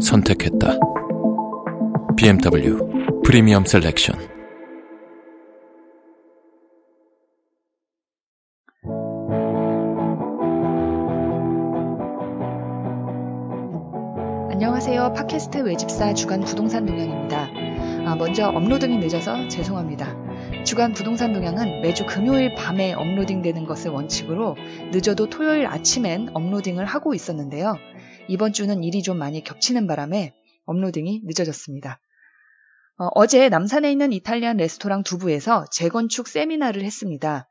선택했다. BMW 프리미엄 셀렉션. 안녕하세요. 팟캐스트 외집사 주간 부동산 동향입니다. 아, 먼저 uploading이 늦어서 죄송합니다. 주간 부동산 동향은 매주 금요일 밤에 uploading되는 것을 원칙으로 늦어도 토요일 아침엔 업로딩을 하고 있었는데요. 이번 주는 일이 좀 많이 겹치는 바람에 업로딩이 늦어졌습니다. 어, 제 남산에 있는 이탈리안 레스토랑 두부에서 재건축 세미나를 했습니다.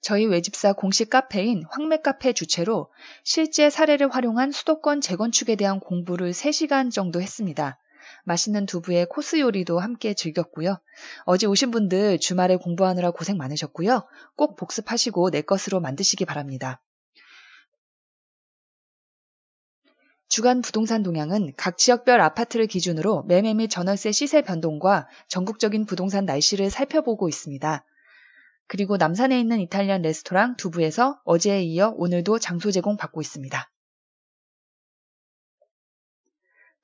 저희 외집사 공식 카페인 황매 카페 주최로 실제 사례를 활용한 수도권 재건축에 대한 공부를 3시간 정도 했습니다. 맛있는 두부에 코스 요리도 함께 즐겼고요. 어제 오신 분들 주말에 공부하느라 고생 많으셨고요. 꼭 복습하시고 내 것으로 만드시기 바랍니다. 주간 부동산 동향은 각 지역별 아파트를 기준으로 매매 및 전월세 시세 변동과 전국적인 부동산 날씨를 살펴보고 있습니다. 그리고 남산에 있는 이탈리안 레스토랑 두부에서 어제에 이어 오늘도 장소 제공 받고 있습니다.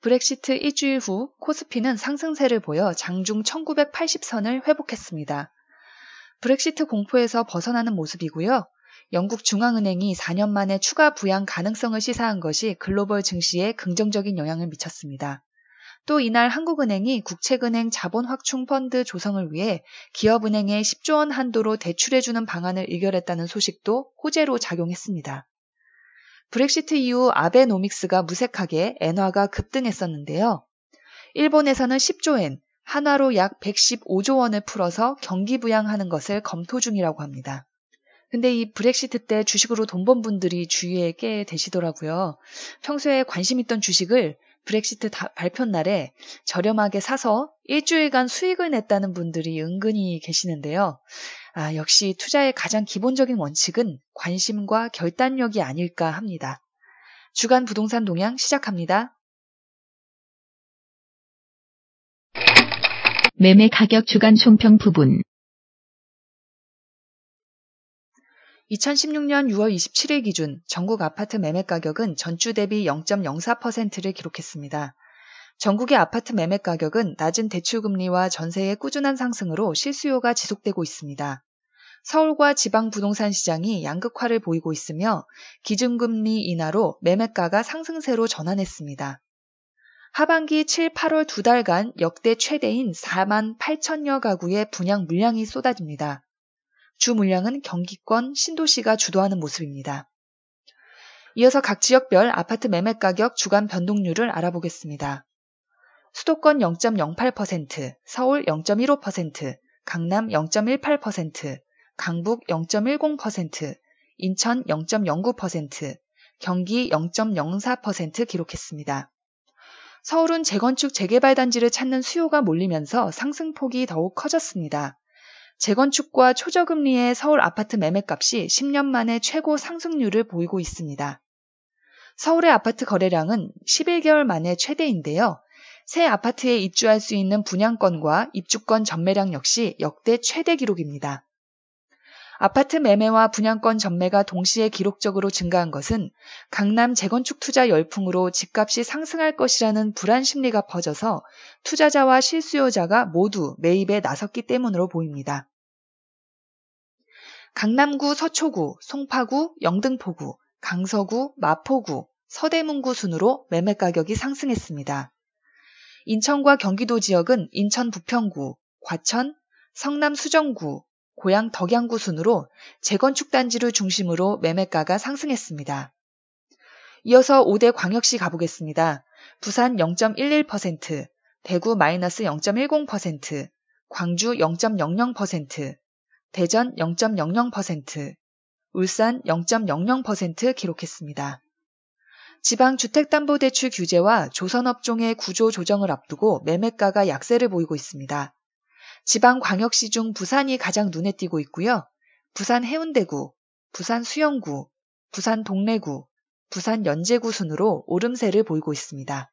브렉시트 일주일 후 코스피는 상승세를 보여 장중 1980선을 회복했습니다. 브렉시트 공포에서 벗어나는 모습이고요. 영국 중앙은행이 4년 만에 추가 부양 가능성을 시사한 것이 글로벌 증시에 긍정적인 영향을 미쳤습니다. 또 이날 한국은행이 국책은행 자본 확충 펀드 조성을 위해 기업은행에 10조 원 한도로 대출해주는 방안을 의결했다는 소식도 호재로 작용했습니다. 브렉시트 이후 아베노믹스가 무색하게 엔화가 급등했었는데요. 일본에서는 10조엔, 한화로 약 115조 원을 풀어서 경기 부양하는 것을 검토 중이라고 합니다. 근데 이 브렉시트 때 주식으로 돈 번 분들이 주위에 꽤 되시더라고요. 평소에 관심 있던 주식을 브렉시트 발표 날에 저렴하게 사서 일주일간 수익을 냈다는 분들이 은근히 계시는데요. 아, 역시 투자의 가장 기본적인 원칙은 관심과 결단력이 아닐까 합니다. 주간 부동산 동향 시작합니다. 매매 가격 주간 총평 부분 2016년 6월 27일 기준 전국 아파트 매매 가격은 전주 대비 0.04%를 기록했습니다. 전국의 아파트 매매 가격은 낮은 대출금리와 전세의 꾸준한 상승으로 실수요가 지속되고 있습니다. 서울과 지방 부동산 시장이 양극화를 보이고 있으며 기준금리 인하로 매매가가 상승세로 전환했습니다. 하반기 7, 8월 두 달간 역대 최대인 4만 8천여 가구의 분양 물량이 쏟아집니다. 주 물량은 경기권 신도시가 주도하는 모습입니다. 이어서 각 지역별 아파트 매매 가격 주간 변동률을 알아보겠습니다. 수도권 0.08%, 서울 0.15%, 강남 0.18%, 강북 0.10%, 인천 0.09%, 경기 0.04% 기록했습니다. 서울은 재건축 재개발 단지를 찾는 수요가 몰리면서 상승폭이 더욱 커졌습니다. 재건축과 초저금리의 서울 아파트 매매값이 10년 만에 최고 상승률을 보이고 있습니다. 서울의 아파트 거래량은 11개월 만에 최대인데요. 새 아파트에 입주할 수 있는 분양권과 입주권 전매량 역시 역대 최대 기록입니다. 아파트 매매와 분양권 전매가 동시에 기록적으로 증가한 것은 강남 재건축 투자 열풍으로 집값이 상승할 것이라는 불안 심리가 퍼져서 투자자와 실수요자가 모두 매입에 나섰기 때문으로 보입니다. 강남구 서초구, 송파구, 영등포구, 강서구, 마포구, 서대문구 순으로 매매 가격이 상승했습니다. 인천과 경기도 지역은 인천 부평구, 과천, 성남 수정구, 고양 덕양구 순으로 재건축 단지를 중심으로 매매가가 상승했습니다. 이어서 5대 광역시 가보겠습니다. 부산 0.11%, 대구 마이너스 0.10%, 광주 0.00%, 대전 0.00%, 울산 0.00% 기록했습니다. 지방 주택담보대출 규제와 조선업종의 구조 조정을 앞두고 매매가가 약세를 보이고 있습니다. 지방광역시 중 부산이 가장 눈에 띄고 있고요. 부산 해운대구, 부산 수영구, 부산 동래구, 부산 연제구 순으로 오름세를 보이고 있습니다.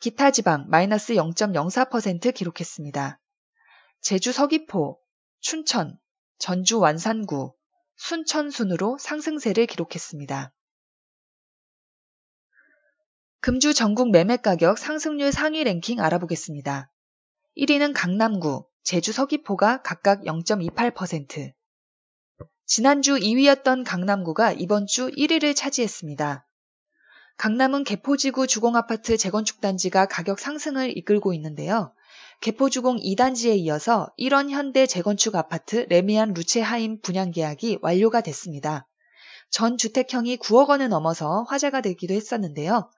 기타 지방 마이너스 0.04% 기록했습니다. 제주 서귀포, 춘천, 전주 완산구, 순천 순으로 상승세를 기록했습니다. 금주 전국 매매 가격 상승률 상위 랭킹 알아보겠습니다. 1위는 강남구, 제주 서귀포가 각각 0.28%. 지난주 2위였던 강남구가 이번 주 1위를 차지했습니다. 강남은 개포지구 주공아파트 재건축 단지가 가격 상승을 이끌고 있는데요. 개포주공 2단지에 이어서 1원 현대 재건축 아파트 레미안 루체하임 분양 계약이 완료가 됐습니다. 전 주택형이 9억 원을 넘어서 화제가 되기도 했었는데요.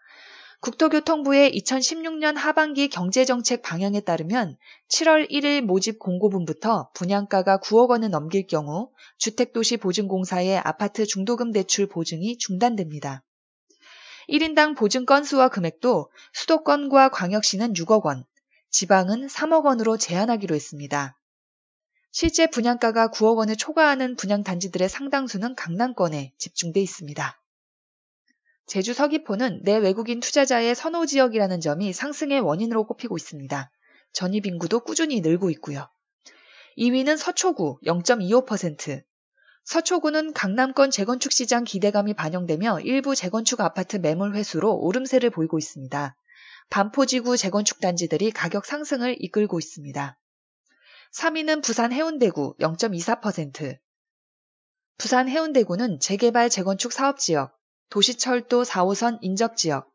국토교통부의 2016년 하반기 경제정책 방향에 따르면 7월 1일 모집 공고분부터 분양가가 9억 원을 넘길 경우 주택도시보증공사의 아파트 중도금 대출 보증이 중단됩니다. 1인당 보증 건수와 금액도 수도권과 광역시는 6억 원, 지방은 3억 원으로 제한하기로 했습니다. 실제 분양가가 9억 원을 초과하는 분양단지들의 상당수는 강남권에 집중돼 있습니다. 제주 서귀포는 내 외국인 투자자의 선호 지역이라는 점이 상승의 원인으로 꼽히고 있습니다. 전입 인구도 꾸준히 늘고 있고요. 2위는 서초구 0.25%, 서초구는 강남권 재건축 시장 기대감이 반영되며 일부 재건축 아파트 매물 회수로 오름세를 보이고 있습니다. 반포지구 재건축 단지들이 가격 상승을 이끌고 있습니다. 3위는 부산 해운대구 0.24%. 부산 해운대구는 재개발 재건축 사업 지역, 도시철도 4호선 인접지역,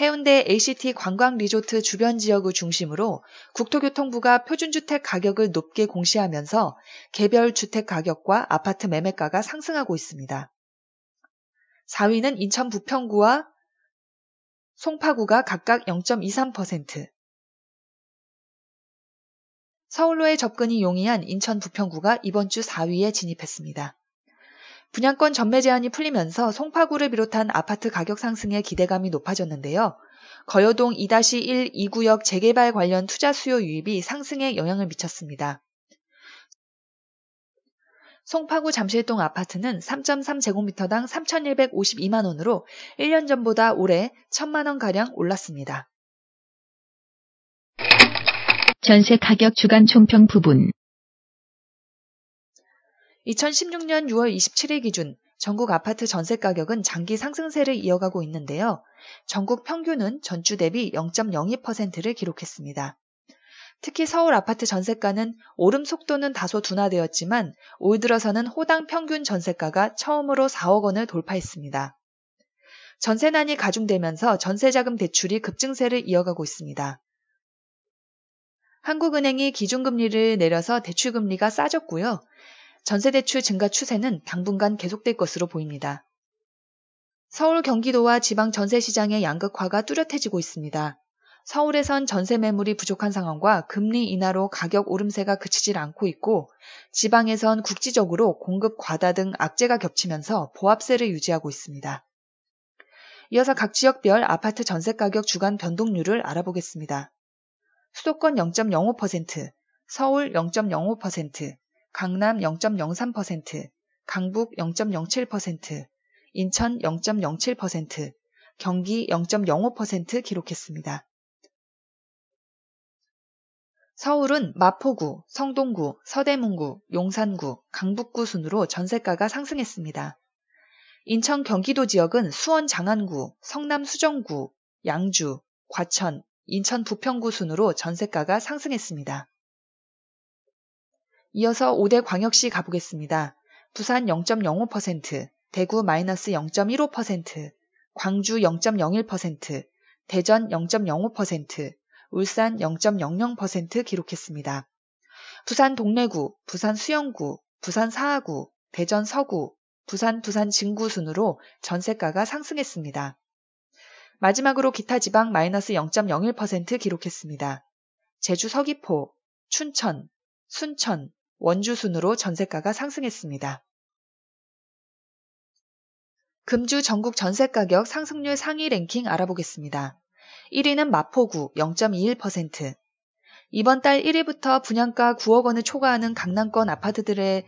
해운대 ACT 관광 리조트 주변 지역을 중심으로 국토교통부가 표준주택 가격을 높게 공시하면서 개별 주택 가격과 아파트 매매가가 상승하고 있습니다. 4위는 인천 부평구와 송파구가 각각 0.23%, 서울로의 접근이 용이한 인천 부평구가 이번 주 4위에 진입했습니다. 분양권 전매 제한이 풀리면서 송파구를 비롯한 아파트 가격 상승에 기대감이 높아졌는데요. 거여동 2-1 2구역 재개발 관련 투자 수요 유입이 상승에 영향을 미쳤습니다. 송파구 잠실동 아파트는 3.3제곱미터당 3,152만 원으로 1년 전보다 올해 1천만 원가량 올랐습니다. 전세 가격 주간 총평 부분 2016년 6월 27일 기준 전국 아파트 전세 가격은 장기 상승세를 이어가고 있는데요. 전국 평균은 전주 대비 0.02%를 기록했습니다. 특히 서울 아파트 전세가는 오름 속도는 다소 둔화되었지만 올 들어서는 호당 평균 전세가가 처음으로 4억 원을 돌파했습니다. 전세난이 가중되면서 전세자금 대출이 급증세를 이어가고 있습니다. 한국은행이 기준금리를 내려서 대출금리가 싸졌고요. 전세대출 증가 추세는 당분간 계속될 것으로 보입니다. 서울 경기도와 지방 전세시장의 양극화가 뚜렷해지고 있습니다. 서울에선 전세 매물이 부족한 상황과 금리 인하로 가격 오름세가 그치질 않고 있고 지방에선 국지적으로 공급 과다 등 악재가 겹치면서 보합세를 유지하고 있습니다. 이어서 각 지역별 아파트 전세 가격 주간 변동률을 알아보겠습니다. 수도권 0.05%, 서울 0.05%, 강남 0.03%, 강북 0.07%, 인천 0.07%, 경기 0.05% 기록했습니다. 서울은 마포구, 성동구, 서대문구, 용산구, 강북구 순으로 전세가가 상승했습니다. 인천 경기도 지역은 수원 장안구, 성남 수정구, 양주, 과천, 인천 부평구 순으로 전세가가 상승했습니다. 이어서 5대 광역시 가보겠습니다. 부산 0.05%, 대구 마이너스 0.15%, 광주 0.01%, 대전 0.05%, 울산 0.00% 기록했습니다. 부산 동래구, 부산 수영구, 부산 사하구, 대전 서구, 부산 부산 진구 순으로 전세가가 상승했습니다. 마지막으로 기타 지방 마이너스 0.01% 기록했습니다. 제주 서귀포, 춘천, 순천, 원주 순으로 전세가가 상승했습니다. 금주 전국 전세 가격 상승률 상위 랭킹 알아보겠습니다. 1위는 마포구 0.21%. 이번 달 1위부터 분양가 9억 원을 초과하는 강남권 아파트들의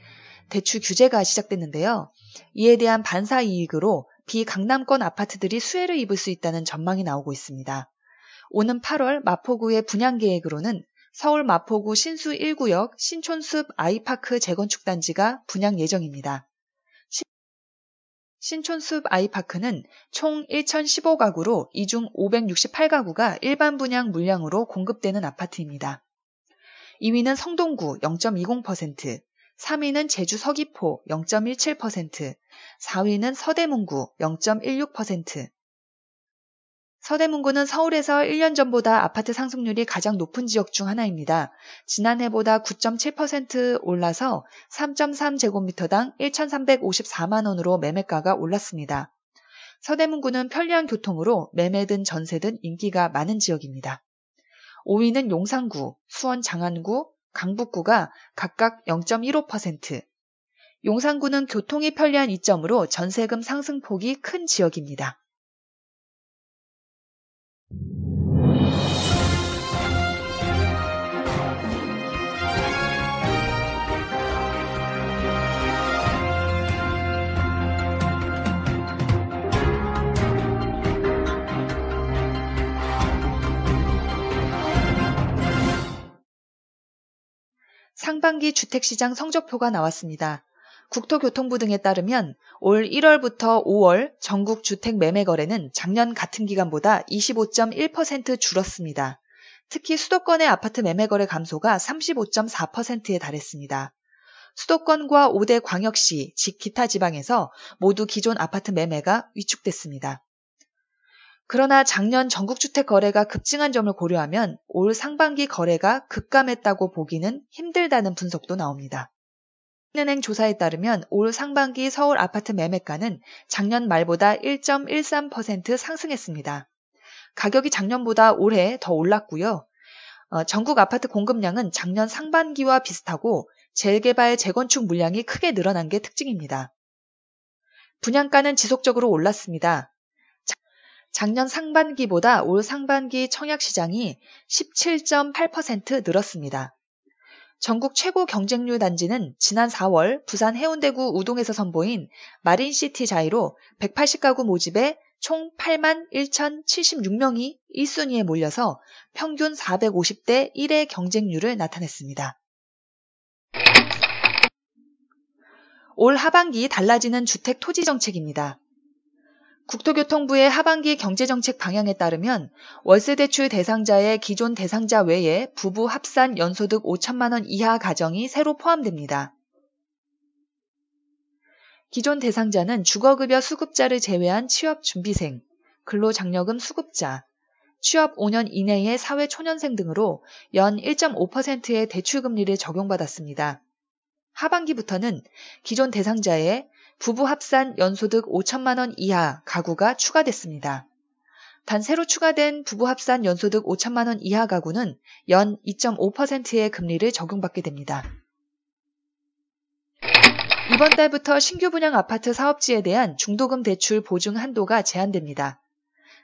대출 규제가 시작됐는데요. 이에 대한 반사 이익으로 비강남권 아파트들이 수혜를 입을 수 있다는 전망이 나오고 있습니다. 오는 8월 마포구의 분양 계획으로는 서울 마포구 신수 1구역 신촌숲 아이파크 재건축 단지가 분양 예정입니다. 신촌숲 아이파크는 총 1015가구로 이 중 568가구가 일반 분양 물량으로 공급되는 아파트입니다. 2위는 성동구 0.20%, 3위는 제주 서귀포 0.17%, 4위는 서대문구 0.16%. 서대문구는 서울에서 1년 전보다 아파트 상승률이 가장 높은 지역 중 하나입니다. 지난해보다 9.7% 올라서 3.3제곱미터당 1,354만원으로 매매가가 올랐습니다. 서대문구는 편리한 교통으로 매매든 전세든 인기가 많은 지역입니다. 5위는 용산구, 수원 장안구, 강북구가 각각 0.15%, 용산구는 교통이 편리한 이점으로 전세금 상승폭이 큰 지역입니다. 상반기 주택시장 성적표가 나왔습니다. 국토교통부 등에 따르면 올 1월부터 5월 전국 주택 매매 거래는 작년 같은 기간보다 25.1% 줄었습니다. 특히 수도권의 아파트 매매 거래 감소가 35.4%에 달했습니다. 수도권과 5대 광역시, 직 기타 지방에서 모두 기존 아파트 매매가 위축됐습니다. 그러나 작년 전국주택 거래가 급증한 점을 고려하면 올 상반기 거래가 급감했다고 보기는 힘들다는 분석도 나옵니다. 은행 조사에 따르면 올 상반기 서울 아파트 매매가는 작년 말보다 1.13% 상승했습니다. 가격이 작년보다 올해 더 올랐고요. 어, 전국 아파트 공급량은 작년 상반기와 비슷하고 재개발 재건축 물량이 크게 늘어난 게 특징입니다. 분양가는 지속적으로 올랐습니다. 작년 상반기보다 올 상반기 청약 시장이 17.8% 늘었습니다. 전국 최고 경쟁률 단지는 지난 4월 부산 해운대구 우동에서 선보인 마린시티 자이로 180가구 모집에 총 8만 1,076명이 1순위에 몰려서 평균 450대 1의 경쟁률을 나타냈습니다. 올 하반기 달라지는 주택 토지 정책입니다. 국토교통부의 하반기 경제정책 방향에 따르면 월세대출 대상자의 기존 대상자 외에 부부 합산 연소득 5천만 원 이하 가정이 새로 포함됩니다. 기존 대상자는 주거급여 수급자를 제외한 취업준비생, 근로장려금 수급자, 취업 5년 이내의 사회초년생 등으로 연 1.5%의 대출금리를 적용받았습니다. 하반기부터는 기존 대상자의 부부 합산 연소득 5천만 원 이하 가구가 추가됐습니다. 단 새로 추가된 부부 합산 연소득 5천만 원 이하 가구는 연 2.5%의 금리를 적용받게 됩니다. 이번 달부터 신규 분양 아파트 사업지에 대한 중도금 대출 보증 한도가 제한됩니다.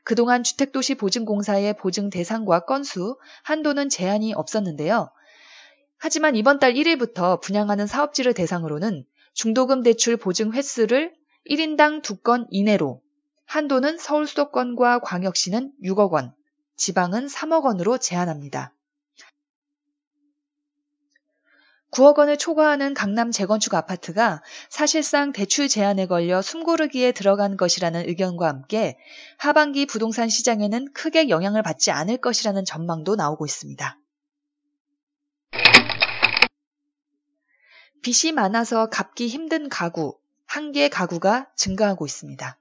그동안 주택도시보증공사의 보증 대상과 건수, 한도는 제한이 없었는데요. 하지만 이번 달 1일부터 분양하는 사업지를 대상으로는 중도금 대출 보증 횟수를 1인당 2건 이내로, 한도는 서울 수도권과 광역시는 6억 원, 지방은 3억 원으로 제한합니다. 9억 원을 초과하는 강남 재건축 아파트가 사실상 대출 제한에 걸려 숨고르기에 들어간 것이라는 의견과 함께 하반기 부동산 시장에는 크게 영향을 받지 않을 것이라는 전망도 나오고 있습니다. 빚이 많아서 갚기 힘든 가구, 한계 가구가 증가하고 있습니다.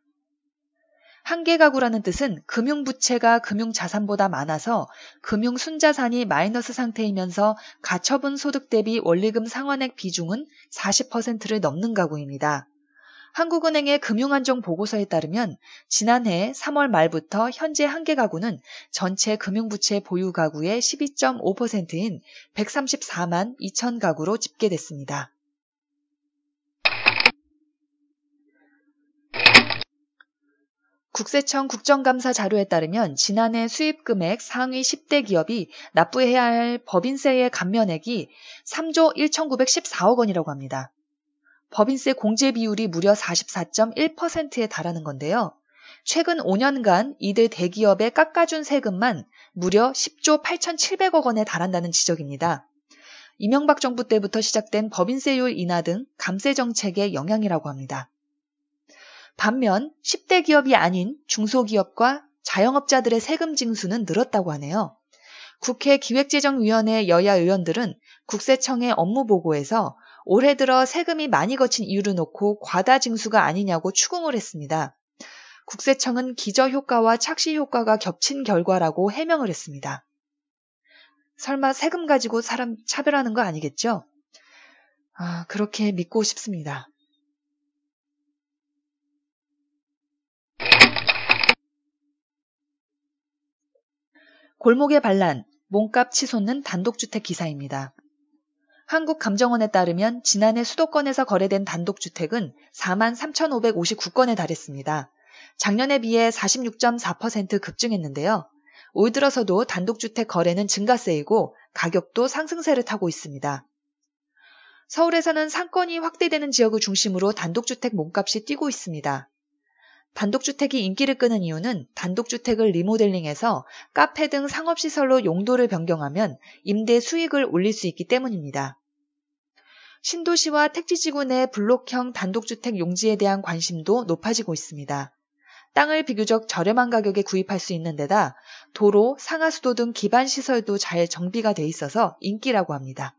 한계 가구라는 뜻은 금융부채가 금융자산보다 많아서 금융순자산이 마이너스 상태이면서 가처분 소득 대비 원리금 상환액 비중은 40%를 넘는 가구입니다. 한국은행의 금융안정 보고서에 따르면 지난해 3월 말부터 현재 한계 가구는 전체 금융부채 보유 가구의 12.5%인 134만 2천 가구로 집계됐습니다. 국세청 국정감사 자료에 따르면 지난해 수입 금액 상위 10대 기업이 납부해야 할 법인세의 감면액이 3조 1,914억 원이라고 합니다. 법인세 공제 비율이 무려 44.1%에 달하는 건데요. 최근 5년간 이들 대기업에 깎아준 세금만 무려 10조 8,700억 원에 달한다는 지적입니다. 이명박 정부 때부터 시작된 법인세율 인하 등 감세 정책의 영향이라고 합니다. 반면 10대 기업이 아닌 중소기업과 자영업자들의 세금 징수는 늘었다고 하네요. 국회 기획재정위원회 여야 의원들은 국세청의 업무 보고에서 올해 들어 세금이 많이 거친 이유를 놓고 과다 징수가 아니냐고 추궁을 했습니다. 국세청은 기저 효과와 착시 효과가 겹친 결과라고 해명을 했습니다. 설마 세금 가지고 사람 차별하는 거 아니겠죠? 아, 그렇게 믿고 싶습니다. 골목의 반란, 몸값 치솟는 단독주택 기사입니다. 한국감정원에 따르면 지난해 수도권에서 거래된 단독주택은 4만 3,559건에 달했습니다. 작년에 비해 46.4% 급증했는데요. 올 들어서도 단독주택 거래는 증가세이고 가격도 상승세를 타고 있습니다. 서울에서는 상권이 확대되는 지역을 중심으로 단독주택 몸값이 뛰고 있습니다. 단독주택이 인기를 끄는 이유는 단독주택을 리모델링해서 카페 등 상업시설로 용도를 변경하면 임대 수익을 올릴 수 있기 때문입니다. 신도시와 택지지구 내 블록형 단독주택 용지에 대한 관심도 높아지고 있습니다. 땅을 비교적 저렴한 가격에 구입할 수 있는 데다 도로, 상하수도 등 기반 시설도 잘 정비가 돼 있어서 인기라고 합니다.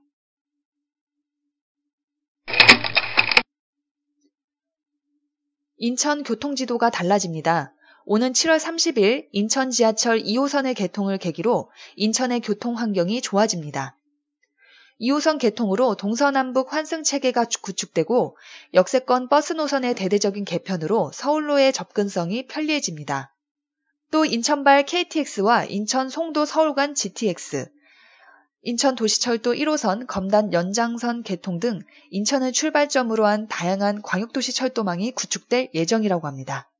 인천 교통지도가 달라집니다. 오는 7월 30일 인천 지하철 2호선의 개통을 계기로 인천의 교통 환경이 좋아집니다. 2호선 개통으로 동서남북 환승 체계가 구축되고 역세권 버스 노선의 대대적인 개편으로 서울로의 접근성이 편리해집니다. 또 인천발 KTX와 인천 송도 서울 간 GTX, 인천 도시철도 1호선 검단 연장선 개통 등 인천을 출발점으로 한 다양한 광역도시 철도망이 구축될 예정이라고 합니다.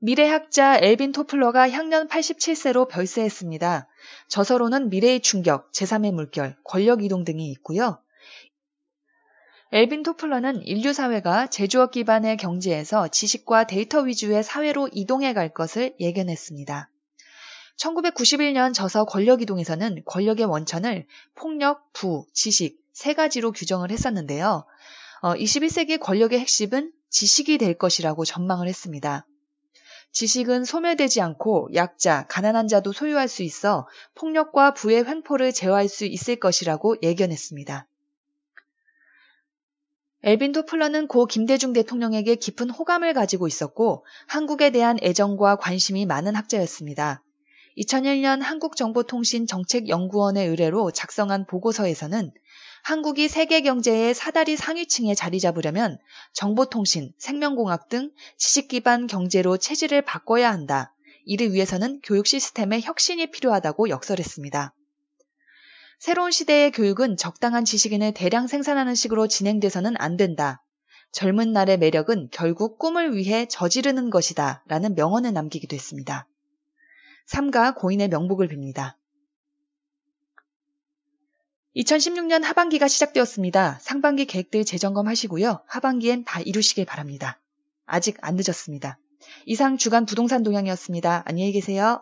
미래학자 엘빈 토플러가 향년 87세로 별세했습니다. 저서로는 미래의 충격, 제3의 물결, 권력 이동 등이 있고요. 엘빈 토플러는 인류 사회가 제조업 기반의 경제에서 지식과 데이터 위주의 사회로 이동해 갈 것을 예견했습니다. 1991년 저서 권력 이동에서는 권력의 원천을 폭력, 부, 지식 세 가지로 규정을 했었는데요. 어, 21세기 권력의 핵심은 지식이 될 것이라고 전망을 했습니다. 지식은 소멸되지 않고 약자, 가난한 자도 소유할 수 있어 폭력과 부의 횡포를 제어할 수 있을 것이라고 예견했습니다. 엘빈 도플러는 고 김대중 대통령에게 깊은 호감을 가지고 있었고 한국에 대한 애정과 관심이 많은 학자였습니다. 2001년 한국정보통신정책연구원의 의뢰로 작성한 보고서에서는 한국이 세계 경제의 사다리 상위층에 자리 잡으려면 정보통신, 생명공학 등 지식 기반 경제로 체질을 바꿔야 한다. 이를 위해서는 교육 시스템의 혁신이 필요하다고 역설했습니다. 새로운 시대의 교육은 적당한 지식인을 대량 생산하는 식으로 진행돼서는 안 된다. 젊은 날의 매력은 결국 꿈을 위해 저지르는 것이다. 라는 명언을 남기기도 했습니다. 삼가 고인의 명복을 빕니다. 2016년 하반기가 시작되었습니다. 상반기 계획들 재점검하시고요. 하반기엔 다 이루시길 바랍니다. 아직 안 늦었습니다. 이상 주간 부동산 동향이었습니다. 안녕히 계세요.